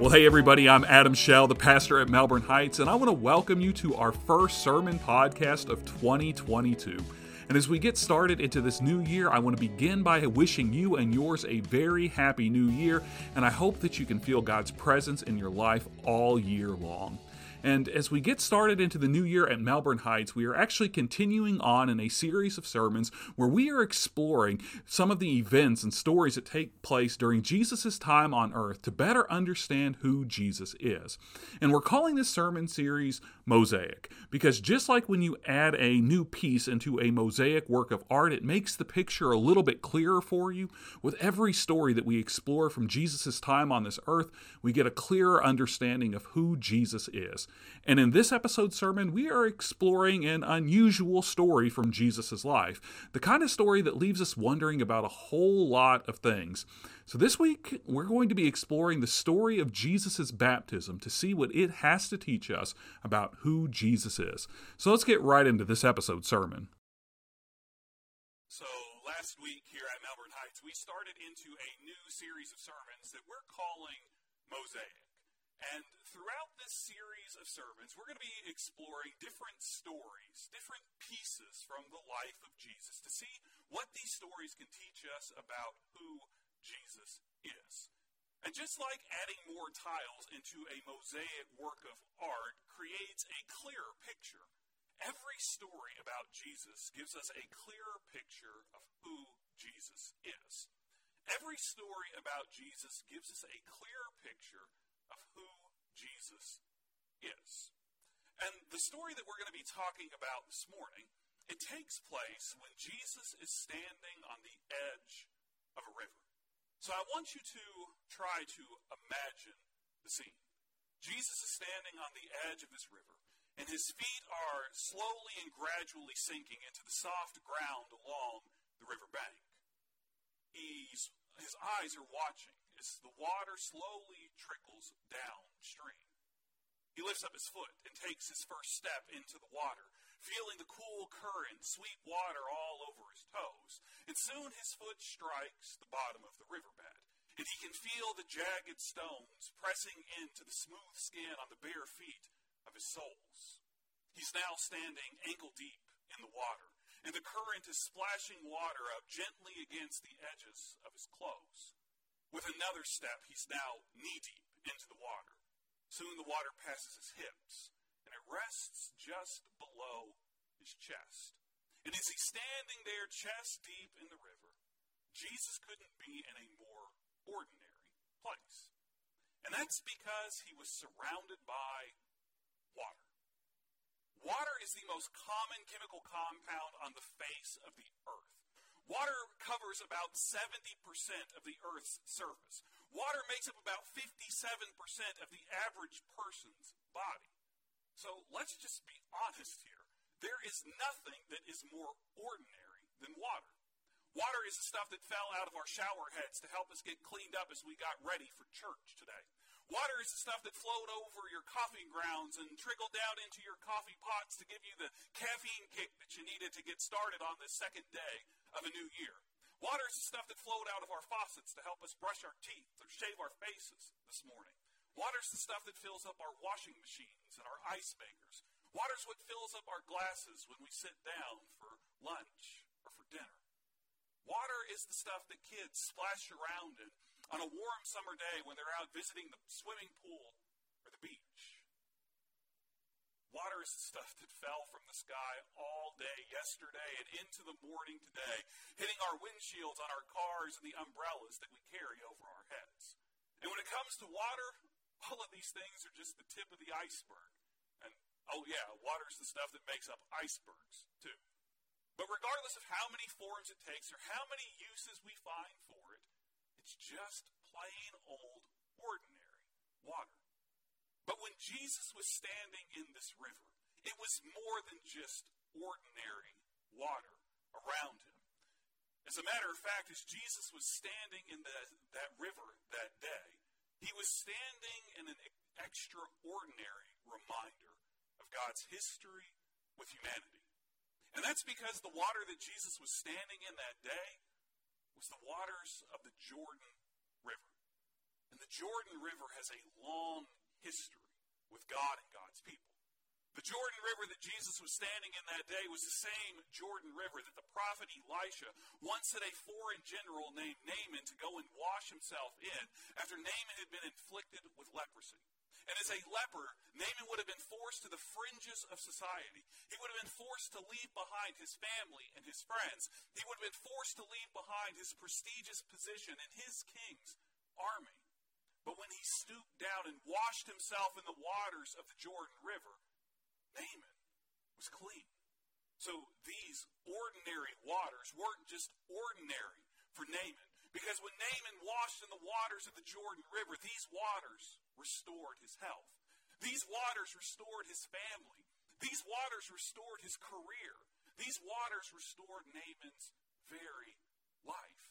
Well, hey, everybody, I'm Adam Shell, the pastor at Melbourne Heights, and I want to welcome you to our first sermon podcast of 2022. And as we get started into this new year, I want to begin by wishing you and yours a very happy new year, and I hope that you can feel God's presence in your life all year long. And as we get started into the new year at Melbourne Heights, we are actually continuing on in a series of sermons where we are exploring some of the events and stories that take place during Jesus' time on earth to better understand who Jesus is. And we're calling this sermon series Mosaic because just like when you add a new piece into a mosaic work of art, it makes the picture a little bit clearer for you. With every story that we explore from Jesus' time on this earth, we get a clearer understanding of who Jesus is. And in this episode sermon, we are exploring an unusual story from Jesus' life, the kind of story that leaves us wondering about a whole lot of things. So this week, we're going to be exploring the story of Jesus' baptism to see what it has to teach us about who Jesus is. So let's get right into this episode sermon. So last week here at Melbourne Heights, we started into a new series of sermons that we're calling Mosaic. And throughout this series of sermons, we're going to be exploring different stories, different pieces from the life of Jesus to see what these stories can teach us about who Jesus is. And just like adding more tiles into a mosaic work of art creates a clearer picture, every story about Jesus gives us a clearer picture of who Jesus is. Every story about Jesus gives us a clearer picture of who Jesus is. And the story that we're going to be talking about this morning, it takes place when Jesus is standing on the edge of a river. So I want you to try to imagine the scene. Jesus is standing on the edge of this river, and his feet are slowly and gradually sinking into the soft ground along the river bank. He's, his eyes are watching as the water slowly trickles downstream. He lifts up his foot and takes his first step into the water, feeling the cool current sweep water all over his toes. And soon his foot strikes the bottom of the riverbed, and he can feel the jagged stones pressing into the smooth skin on the bare feet of his soles. He's now standing ankle deep in the water, and the current is splashing water up gently against the edges of his clothes. With another step, he's now knee deep into the water. Soon the water passes his hips, and it rests just below his chest. And as he's standing there, chest deep in the river, Jesus couldn't be in a more ordinary place. And that's because he was surrounded by water. Water is the most common chemical compound on the face of the earth. Water covers about 70% of the Earth's surface. Water makes up about 57% of the average person's body. So let's just be honest here. There is nothing that is more ordinary than water. Water is the stuff that fell out of our shower heads to help us get cleaned up as we got ready for church today. Water is the stuff that flowed over your coffee grounds and trickled down into your coffee pots to give you the caffeine kick that you needed to get started on this second day of a new year. Water is the stuff that flowed out of our faucets to help us brush our teeth or shave our faces this morning. Water is the stuff that fills up our washing machines and our ice makers. Water is what fills up our glasses when we sit down for lunch or for dinner. Water is the stuff that kids splash around in on a warm summer day when they're out visiting the swimming pool or the beach. Water is the stuff that fell from the sky all day yesterday and into the morning today, hitting our windshields on our cars and the umbrellas that we carry over our heads. And when it comes to water, all of these things are just the tip of the iceberg. And oh, yeah, water is the stuff that makes up icebergs, too. But regardless of how many forms it takes or how many uses we find for it's just plain old, ordinary water. But when Jesus was standing in this river, it was more than just ordinary water around him. As a matter of fact, as Jesus was standing in the, that river that day, he was standing in an extraordinary reminder of God's history with humanity. And that's because the water that Jesus was standing in that day was the waters of the Jordan River. And the Jordan River has a long history with God and God's people. The Jordan River that Jesus was standing in that day was the same Jordan River that the prophet Elisha once sent a foreign general named Naaman to go and wash himself in after Naaman had been inflicted with leprosy. And as a leper, Naaman would have been forced to the fringes of society. He would have been forced to leave behind his family and his friends. He would have been forced to leave behind his prestigious position in his king's army. But when he stooped down and washed himself in the waters of the Jordan River, Naaman was clean. So these ordinary waters weren't just ordinary for Naaman. Because when Naaman washed in the waters of the Jordan River, these waters restored his health. These waters restored his family. These waters restored his career. These waters restored Naaman's very life.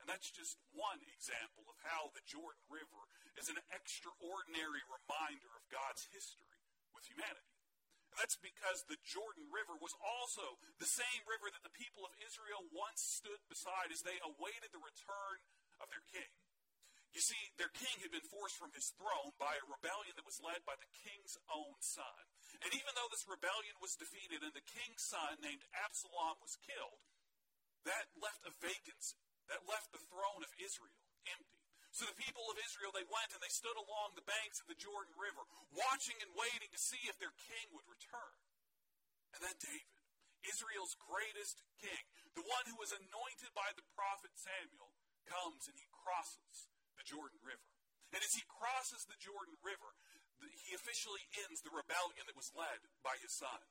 And that's just one example of how the Jordan River is an extraordinary reminder of God's history with humanity. And that's because the Jordan River was also the same river that the people of Israel once stood beside as they awaited the return of their king. You see, their king had been forced from his throne by a rebellion that was led by the king's own son. And even though this rebellion was defeated and the king's son, named Absalom, was killed, that left a vacancy. That left the throne of Israel empty. So the people of Israel, they went and they stood along the banks of the Jordan River, watching and waiting to see if their king would return. And then David, Israel's greatest king, the one who was anointed by the prophet Samuel, comes and he crosses the Jordan River. And as he crosses the Jordan River, he officially ends the rebellion that was led by his son.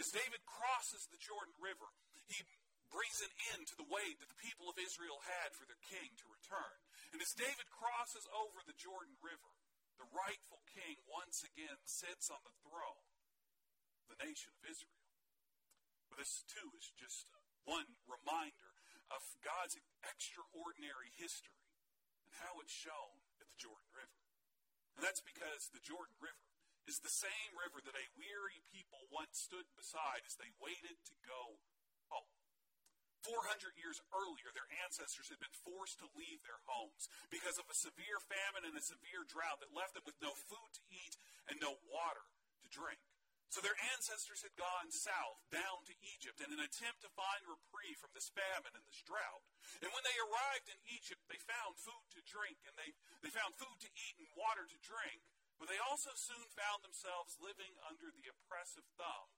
As David crosses the Jordan River, he brings an end to the wait that the people of Israel had for their king to return. And as David crosses over the Jordan River, the rightful king once again sits on the throne the nation of Israel. But this, too, is just one reminder of God's extraordinary history how it's shown at the Jordan River. And that's because the Jordan River is the same river that a weary people once stood beside as they waited to go home. 400 years earlier, their ancestors had been forced to leave their homes because of a severe famine and a severe drought that left them with no food to eat and no water to drink. So their ancestors had gone south, down to Egypt, in an attempt to find reprieve from this famine and this drought. And when they arrived in Egypt, they found food to drink, and they, they found food to eat and water to drink, but they also soon found themselves living under the oppressive thumb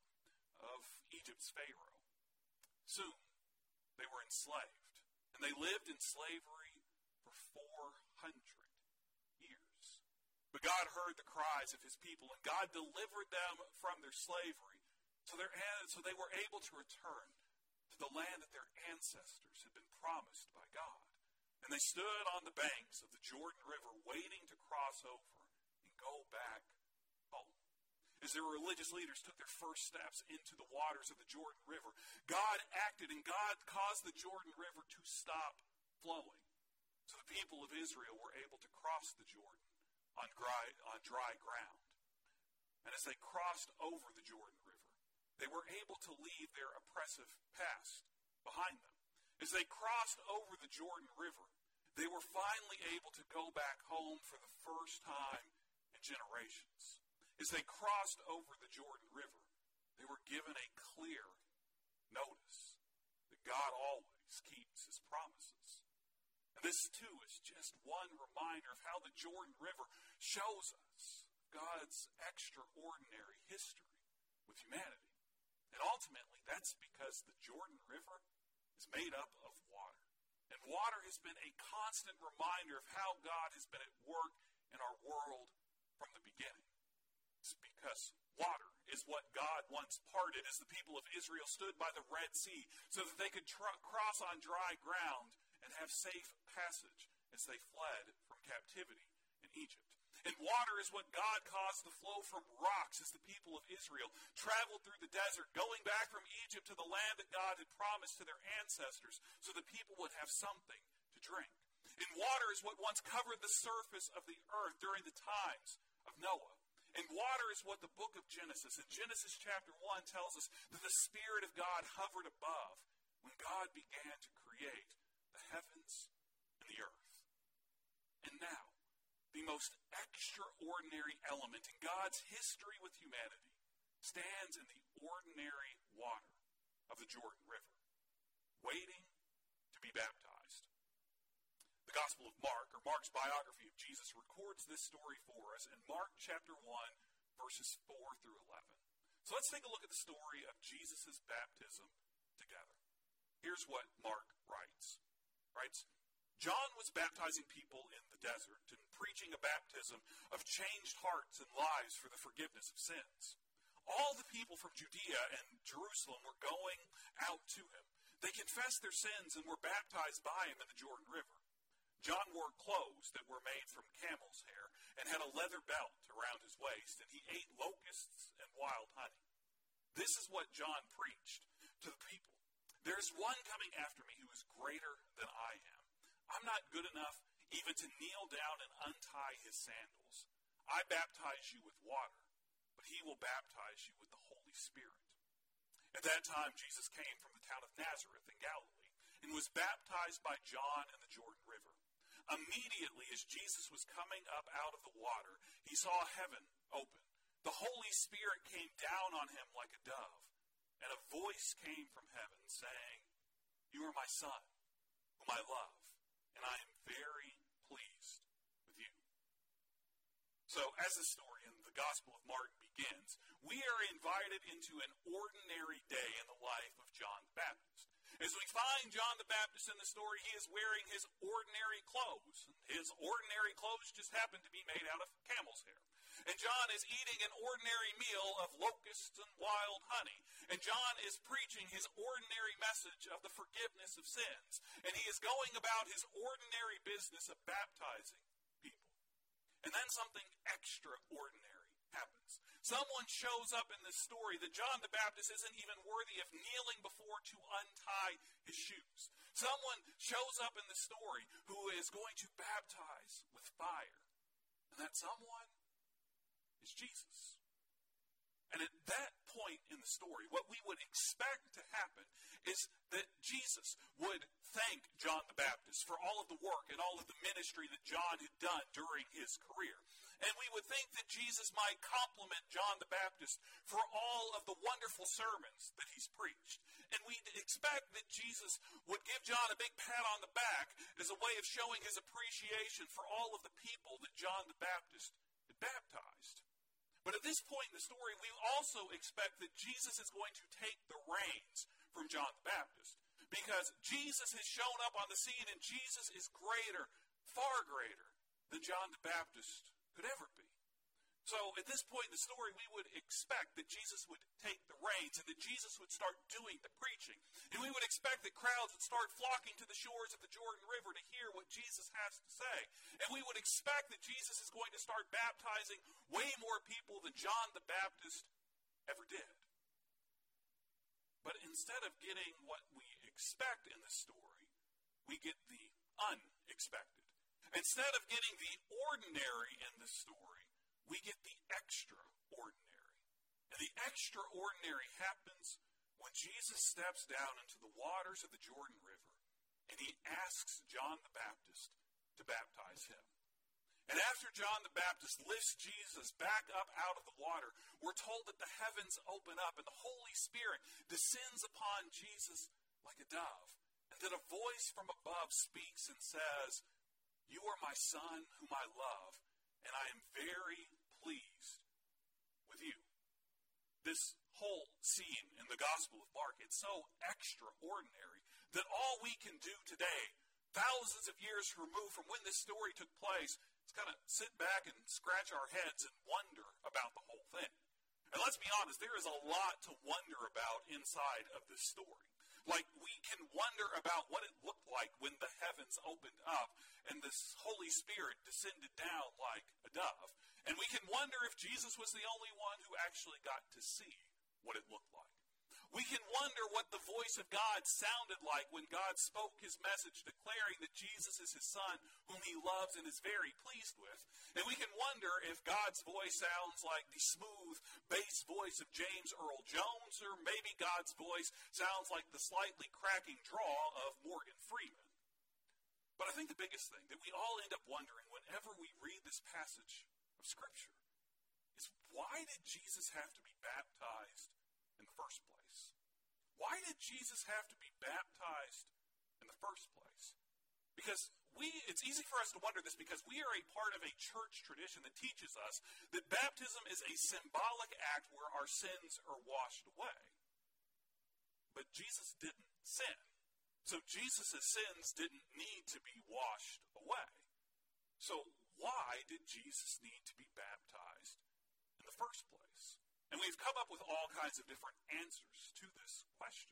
of Egypt's Pharaoh. Soon, they were enslaved. And they lived in slavery for 400 years. But God heard the cries of his people, and God delivered them from their slavery. So, their, so they were able to return to the land that their ancestors had been promised by God. And they stood on the banks of the Jordan River waiting to cross over and go back home. as their religious leaders took their first steps into the waters of the Jordan River, God acted and God caused the Jordan River to stop flowing. So the people of Israel were able to cross the Jordan on dry, on dry ground. And as they crossed over the Jordan River, they were able to leave their oppressive past behind them. As they crossed over the Jordan River, they were finally able to go back home for the first time in generations. As they crossed over the Jordan River, they were given a clear notice that God always keeps his promises. This, too, is just one reminder of how the Jordan River shows us God's extraordinary history with humanity. And ultimately, that's because the Jordan River is made up of water. And water has been a constant reminder of how God has been at work in our world from the beginning It's because water is what God once parted as the people of Israel stood by the Red Sea so that they could tr- cross on dry ground and have safe passage as they fled from captivity in Egypt. And water is what God caused to flow from rocks as the people of Israel traveled through the desert, going back from Egypt to the land that God had promised to their ancestors so the people would have something to drink. And water is what once covered the surface of the earth during the times of Noah. And water is what the book of Genesis, in Genesis chapter 1, tells us that the Spirit of God hovered above when God began to create heavens and the earth. And now, the most extraordinary element in God's history with humanity stands in the ordinary water of the Jordan River, waiting to be baptized. The Gospel of Mark, or Mark's biography of Jesus, records this story for us in Mark chapter 1, verses 4 through 11. So let's take a look at the story of Jesus' baptism together. Here's what Mark writes. Writes, John was baptizing people in the desert and preaching a baptism of changed hearts and lives for the forgiveness of sins. All the people from Judea and Jerusalem were going out to him. They confessed their sins and were baptized by him in the Jordan River. John wore clothes that were made from camel's hair and had a leather belt around his waist, and he ate locusts and wild honey. This is what John preached to the people. There's one coming after me who is greater than I am. I'm not good enough even to kneel down and untie his sandals. I baptize you with water, but he will baptize you with the Holy Spirit. At that time, Jesus came from the town of Nazareth in Galilee and was baptized by John in the Jordan River. Immediately, as Jesus was coming up out of the water, he saw heaven open. The Holy Spirit came down on him like a dove, and a voice came from heaven saying, You are my Son, whom I love, and I am very pleased with you. So, as the story in the Gospel of Mark begins, we are invited into an ordinary day in the life of John the Baptist. As we find John the Baptist in the story, he is wearing his ordinary clothes. His ordinary clothes just happen to be made out of camel's hair. And John is eating an ordinary meal of locusts and wild honey. And John is preaching his ordinary message of the forgiveness of sins. And he is going about his ordinary business of baptizing people. And then something extraordinary happens. Someone shows up in this story that John the Baptist isn't even worthy of kneeling before to untie his shoes. Someone shows up in the story who is going to baptize with fire. And that someone is Jesus. And at that point in the story, what we would expect to happen is that Jesus would thank John the Baptist for all of the work and all of the ministry that John had done during his career. And we would think that Jesus might compliment John the Baptist for all of the wonderful sermons that he's preached. And we'd expect that Jesus would give John a big pat on the back as a way of showing his appreciation for all of the people that John the Baptist had baptized. But at this point in the story, we also expect that Jesus is going to take the reins from John the Baptist. Because Jesus has shown up on the scene and Jesus is greater, far greater than John the Baptist could ever be. So at this point in the story, we would expect that Jesus would take the reins and that Jesus would start doing the preaching. And we would expect that crowds would start flocking to the shores of the Jordan River to hear what Jesus has to say. And we would expect that Jesus is going to start baptizing way more people than John the Baptist ever did. But instead of getting what we expect in the story, we get the unexpected. Instead of getting the ordinary in the story, we get the extraordinary. And the extraordinary happens when Jesus steps down into the waters of the Jordan River and he asks John the Baptist to baptize him. And after John the Baptist lifts Jesus back up out of the water, we're told that the heavens open up and the Holy Spirit descends upon Jesus like a dove. And that a voice from above speaks and says, You are my son whom I love, and I am very pleased with you. This whole scene in the Gospel of Mark, it's so extraordinary that all we can do today, thousands of years removed from when this story took place, is kind of sit back and scratch our heads and wonder about the whole thing. And let's be honest, there is a lot to wonder about inside of this story. Like, we can wonder about what it looked like when the heavens opened up and this Holy Spirit descended down like a dove. And we can wonder if Jesus was the only one who actually got to see what it looked like. We can wonder what the voice of God sounded like when God spoke his message declaring that Jesus is his son whom he loves and is very pleased with. And we can wonder if God's voice sounds like the smooth bass voice of James Earl Jones, or maybe God's voice sounds like the slightly cracking draw of Morgan Freeman. But I think the biggest thing that we all end up wondering whenever we read this passage Scripture is why did Jesus have to be baptized in the first place? Why did Jesus have to be baptized in the first place? Because we, it's easy for us to wonder this because we are a part of a church tradition that teaches us that baptism is a symbolic act where our sins are washed away. But Jesus didn't sin. So Jesus' sins didn't need to be washed away. So why did Jesus need to be baptized in the first place? And we've come up with all kinds of different answers to this question.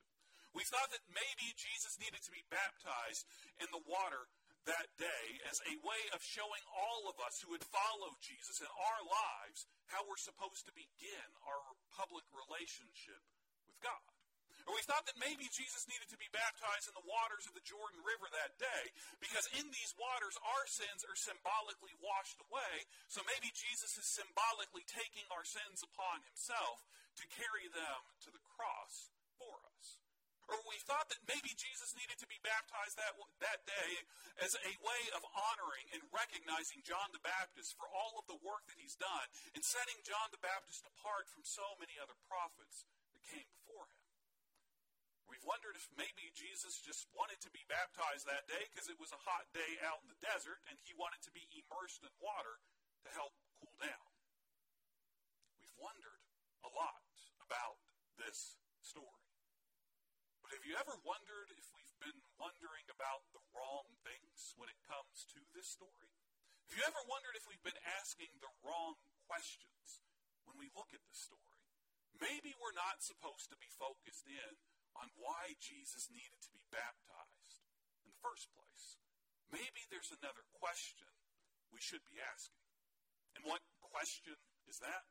We thought that maybe Jesus needed to be baptized in the water that day as a way of showing all of us who would follow Jesus in our lives how we're supposed to begin our public relationship with God. Or we thought that maybe Jesus needed to be baptized in the waters of the Jordan River that day because in these waters our sins are symbolically washed away. So maybe Jesus is symbolically taking our sins upon himself to carry them to the cross for us. Or we thought that maybe Jesus needed to be baptized that, that day as a way of honoring and recognizing John the Baptist for all of the work that he's done and setting John the Baptist apart from so many other prophets that came before him. We've wondered if maybe Jesus just wanted to be baptized that day because it was a hot day out in the desert and he wanted to be immersed in water to help cool down. We've wondered a lot about this story. But have you ever wondered if we've been wondering about the wrong things when it comes to this story? Have you ever wondered if we've been asking the wrong questions when we look at this story? Maybe we're not supposed to be focused in on why Jesus needed to be baptized in the first place. Maybe there's another question we should be asking. And what question is that?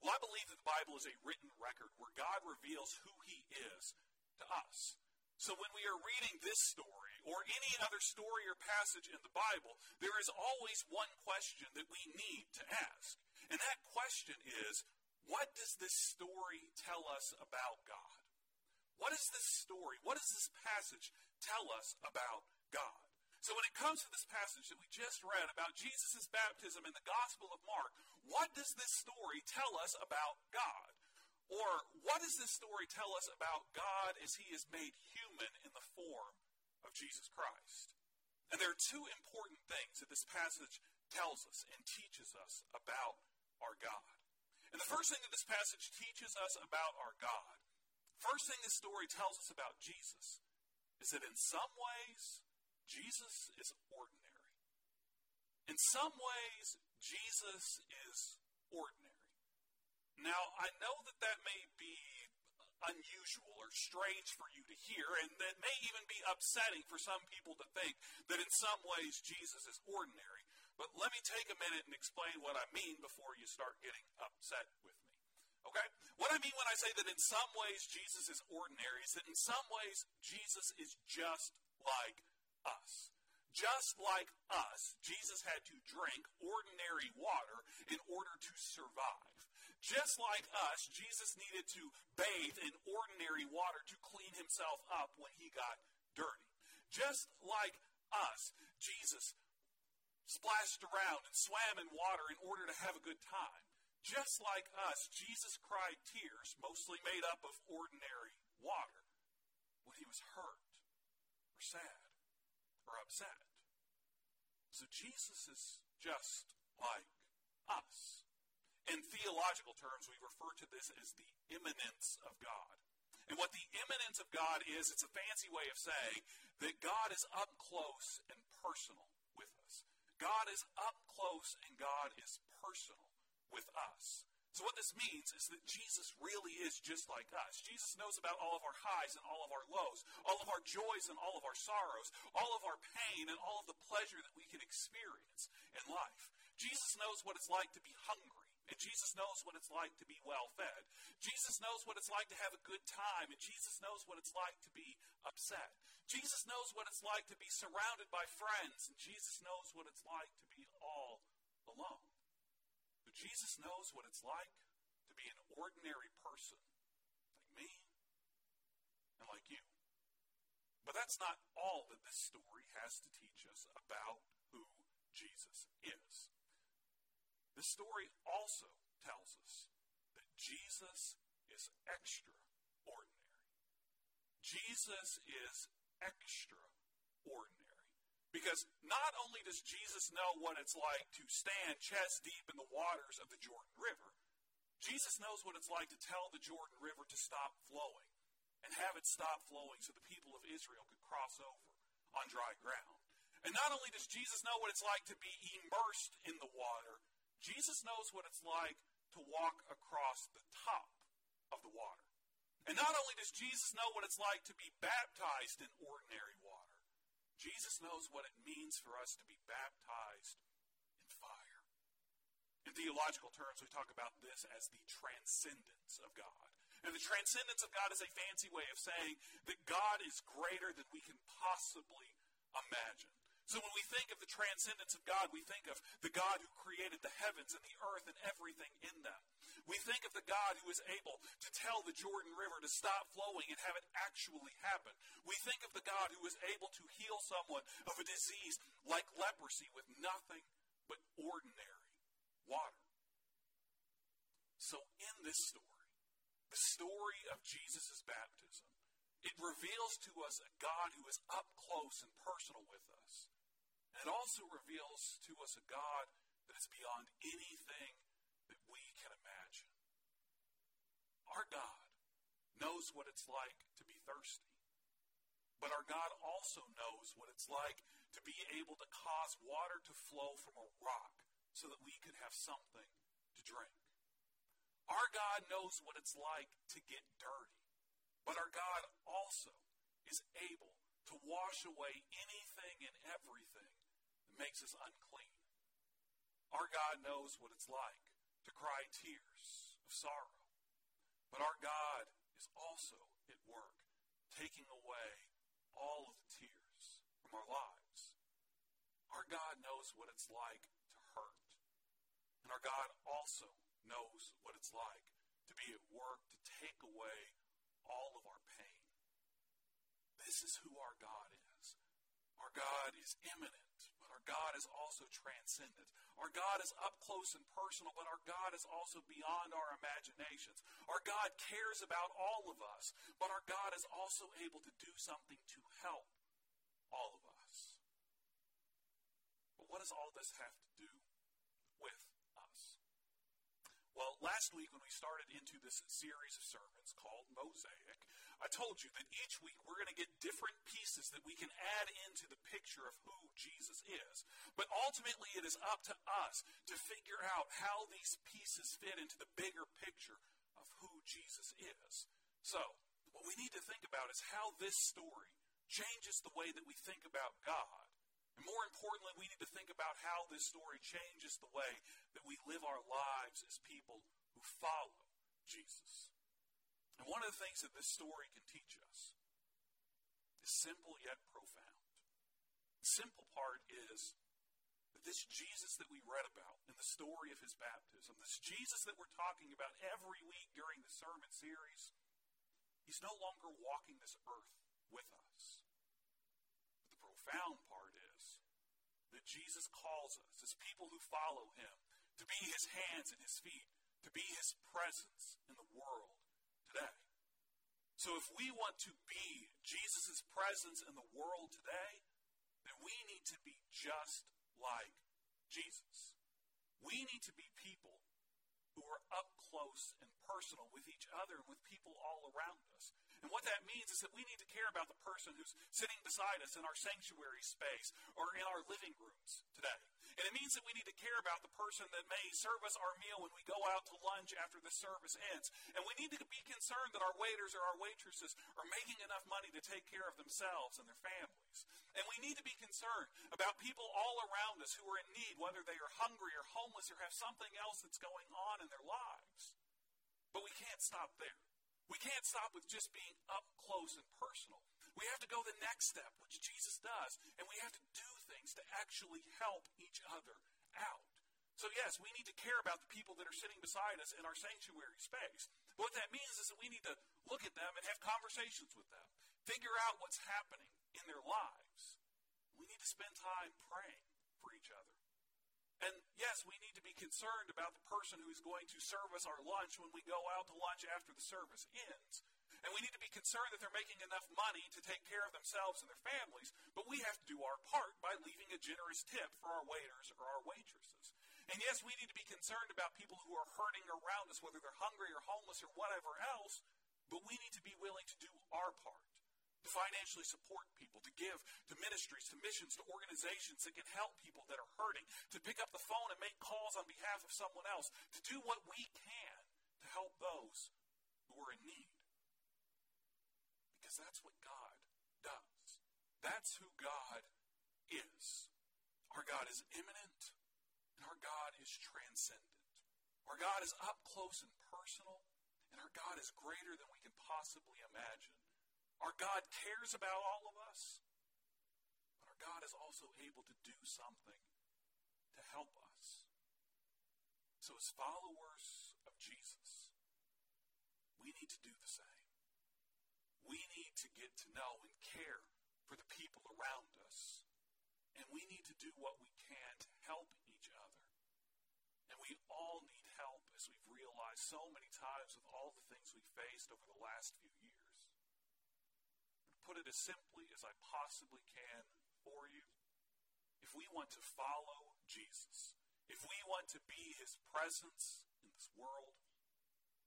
Well, I believe that the Bible is a written record where God reveals who he is to us. So when we are reading this story or any other story or passage in the Bible, there is always one question that we need to ask. And that question is, what does this story tell us about God? What is this story? What does this passage tell us about God? So when it comes to this passage that we just read about Jesus' baptism in the Gospel of Mark, what does this story tell us about God? Or what does this story tell us about God as he is made human in the form of Jesus Christ? And there are two important things that this passage tells us and teaches us about our God. And the first thing that this passage teaches us about our God First thing this story tells us about Jesus is that in some ways, Jesus is ordinary. In some ways, Jesus is ordinary. Now, I know that that may be unusual or strange for you to hear, and that may even be upsetting for some people to think that in some ways Jesus is ordinary. But let me take a minute and explain what I mean before you start getting upset with me. Okay? What I mean when I say that in some ways Jesus is ordinary is that in some ways Jesus is just like us. Just like us, Jesus had to drink ordinary water in order to survive. Just like us, Jesus needed to bathe in ordinary water to clean himself up when he got dirty. Just like us, Jesus splashed around and swam in water in order to have a good time. Just like us, Jesus cried tears, mostly made up of ordinary water, when he was hurt or sad or upset. So Jesus is just like us. In theological terms, we refer to this as the immanence of God. And what the immanence of God is, it's a fancy way of saying that God is up close and personal with us. God is up close and God is personal with us. So, what this means is that Jesus really is just like us. Jesus knows about all of our highs and all of our lows, all of our joys and all of our sorrows, all of our pain and all of the pleasure that we can experience in life. Jesus knows what it's like to be hungry, and Jesus knows what it's like to be well fed. Jesus knows what it's like to have a good time, and Jesus knows what it's like to be upset. Jesus knows what it's like to be surrounded by friends, and Jesus knows what it's like to be all alone. Jesus knows what it's like to be an ordinary person like me and like you. But that's not all that this story has to teach us about who Jesus is. The story also tells us that Jesus is extraordinary. Jesus is extraordinary. Because not only does Jesus know what it's like to stand chest deep in the waters of the Jordan River, Jesus knows what it's like to tell the Jordan River to stop flowing and have it stop flowing so the people of Israel could cross over on dry ground. And not only does Jesus know what it's like to be immersed in the water, Jesus knows what it's like to walk across the top of the water. And not only does Jesus know what it's like to be baptized in ordinary Jesus knows what it means for us to be baptized in fire. In theological terms, we talk about this as the transcendence of God. And the transcendence of God is a fancy way of saying that God is greater than we can possibly imagine. So when we think of the transcendence of God, we think of the God who created the heavens and the earth and everything in them. We think of the God who is able to tell the Jordan River to stop flowing and have it actually happen. We think of the God who is able to heal someone of a disease like leprosy with nothing but ordinary water. So in this story, the story of Jesus' baptism, it reveals to us a God who is up close and personal with us. And it also reveals to us a God that is beyond anything that we can imagine. Our God knows what it's like to be thirsty. But our God also knows what it's like to be able to cause water to flow from a rock so that we could have something to drink. Our God knows what it's like to get dirty. But our God also is able to wash away anything and everything that makes us unclean. Our God knows what it's like to cry tears of sorrow. But our God is also at work, taking away all of the tears from our lives. Our God knows what it's like to hurt. And our God also knows what it's like to be at work to take away all of our pain. This is who our God is. Our God is immanent but our God is also transcendent. Our God is up close and personal, but our God is also beyond our imaginations. Our God cares about all of us, but our God is also able to do something to help all of us. But what does all this have to do? Well, last week when we started into this series of sermons called Mosaic, I told you that each week we're going to get different pieces that we can add into the picture of who Jesus is. But ultimately, it is up to us to figure out how these pieces fit into the bigger picture of who Jesus is. So, what we need to think about is how this story changes the way that we think about God. More importantly, we need to think about how this story changes the way that we live our lives as people who follow Jesus. And one of the things that this story can teach us is simple yet profound. The simple part is that this Jesus that we read about in the story of his baptism, this Jesus that we're talking about every week during the sermon series, he's no longer walking this earth with us. But the profound part that Jesus calls us as people who follow him to be his hands and his feet, to be his presence in the world today. So if we want to be Jesus' presence in the world today, then we need to be just like Jesus. We need to be people who are up close and personal with each other and with people all around us. And what that means is that we need to care about the person who's sitting beside us in our sanctuary space or in our living rooms today. And it means that we need to care about the person that may serve us our meal when we go out to lunch after the service ends. And we need to be concerned that our waiters or our waitresses are making enough money to take care of themselves and their families. And we need to be concerned about people all around us who are in need, whether they are hungry or homeless or have something else that's going on in their lives. But we can't stop there. We can't stop with just being up close and personal. We have to go the next step, which Jesus does, and we have to do things to actually help each other out. So, yes, we need to care about the people that are sitting beside us in our sanctuary space. But what that means is that we need to look at them and have conversations with them, figure out what's happening in their lives, we need to spend time praying for each other. And yes, we need to be concerned about the person who's going to serve us our lunch when we go out to lunch after the service ends. And we need to be concerned that they're making enough money to take care of themselves and their families, but we have to do our part by leaving a generous tip for our waiters or our waitresses. And yes, we need to be concerned about people who are hurting around us, whether they're hungry or homeless or whatever else, but we need to be willing to do our part to financially support people, to give to ministries, to missions, to organizations that can help people that are hurting, to pick up the phone and make calls on behalf of someone else, to do what we can to help those who are in need. Because that's what God does. That's who God is. Our God is immanent, and our God is transcendent. Our God is up close and personal, and our God is greater than we can possibly imagine. Our God cares about all of us, but our God is also able to do something to help us. So, as followers of Jesus, we need to do the same. We need to get to know and care for the people around us, and we need to do what we can to help each other. And we all need help, as we've realized so many times with all the things we've faced over the last few years put it as simply as I possibly can for you. If we want to follow Jesus, if we want to be his presence in this world,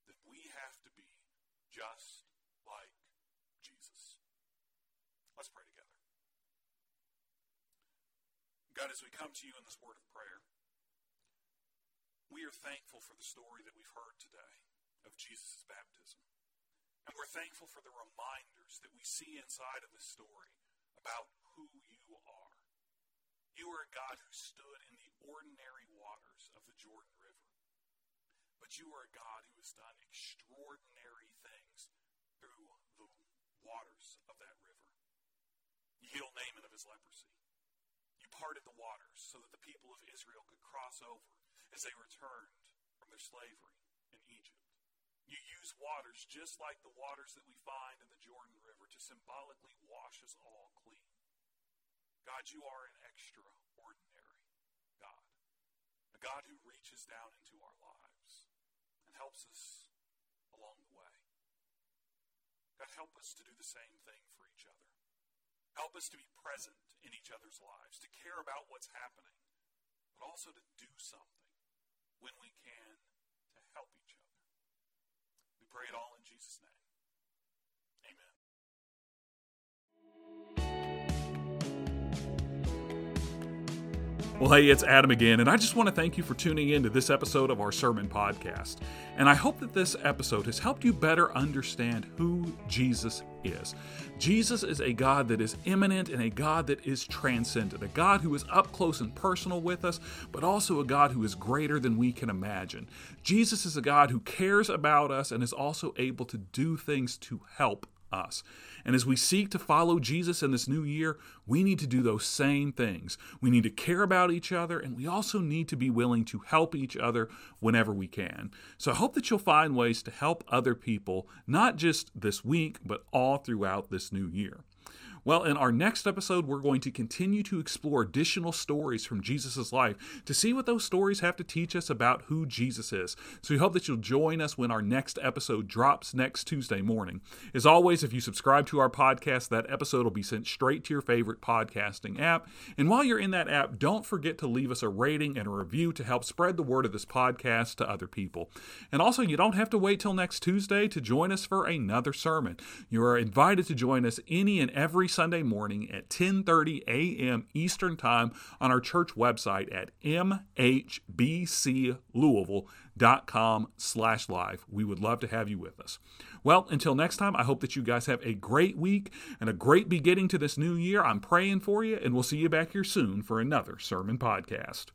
then we have to be just like Jesus. Let's pray together. God, as we come to you in this word of prayer, we are thankful for the story that we've heard today of Jesus' baptism. And we're thankful for the reminders that we see inside of this story about who you are. You are a God who stood in the ordinary waters of the Jordan River. But you are a God who has done extraordinary things through the waters of that river. You healed Naaman of his leprosy. You parted the waters so that the people of Israel could cross over as they returned from their slavery in Egypt. You use waters just like the waters that we find in the Jordan River to symbolically wash us all clean. God, you are an extraordinary God, a God who reaches down into our lives and helps us along the way. God, help us to do the same thing for each other. Help us to be present in each other's lives, to care about what's happening, but also to do something when we can to help each other pray it all in Jesus' name. Well, hey, it's Adam again, and I just want to thank you for tuning in to this episode of our sermon podcast. And I hope that this episode has helped you better understand who Jesus is. Jesus is a God that is immanent and a God that is transcendent, a God who is up close and personal with us, but also a God who is greater than we can imagine. Jesus is a God who cares about us and is also able to do things to help us. And as we seek to follow Jesus in this new year, we need to do those same things. We need to care about each other, and we also need to be willing to help each other whenever we can. So I hope that you'll find ways to help other people, not just this week, but all throughout this new year. Well, in our next episode, we're going to continue to explore additional stories from Jesus' life to see what those stories have to teach us about who Jesus is. So we hope that you'll join us when our next episode drops next Tuesday morning. As always, if you subscribe to our podcast, that episode will be sent straight to your favorite podcasting app. And while you're in that app, don't forget to leave us a rating and a review to help spread the word of this podcast to other people. And also, you don't have to wait till next Tuesday to join us for another sermon. You are invited to join us any and every Sunday morning at 10:30 a.m. Eastern Time on our church website at mhbclouisville.com slash live. We would love to have you with us. Well, until next time, I hope that you guys have a great week and a great beginning to this new year. I'm praying for you, and we'll see you back here soon for another sermon podcast.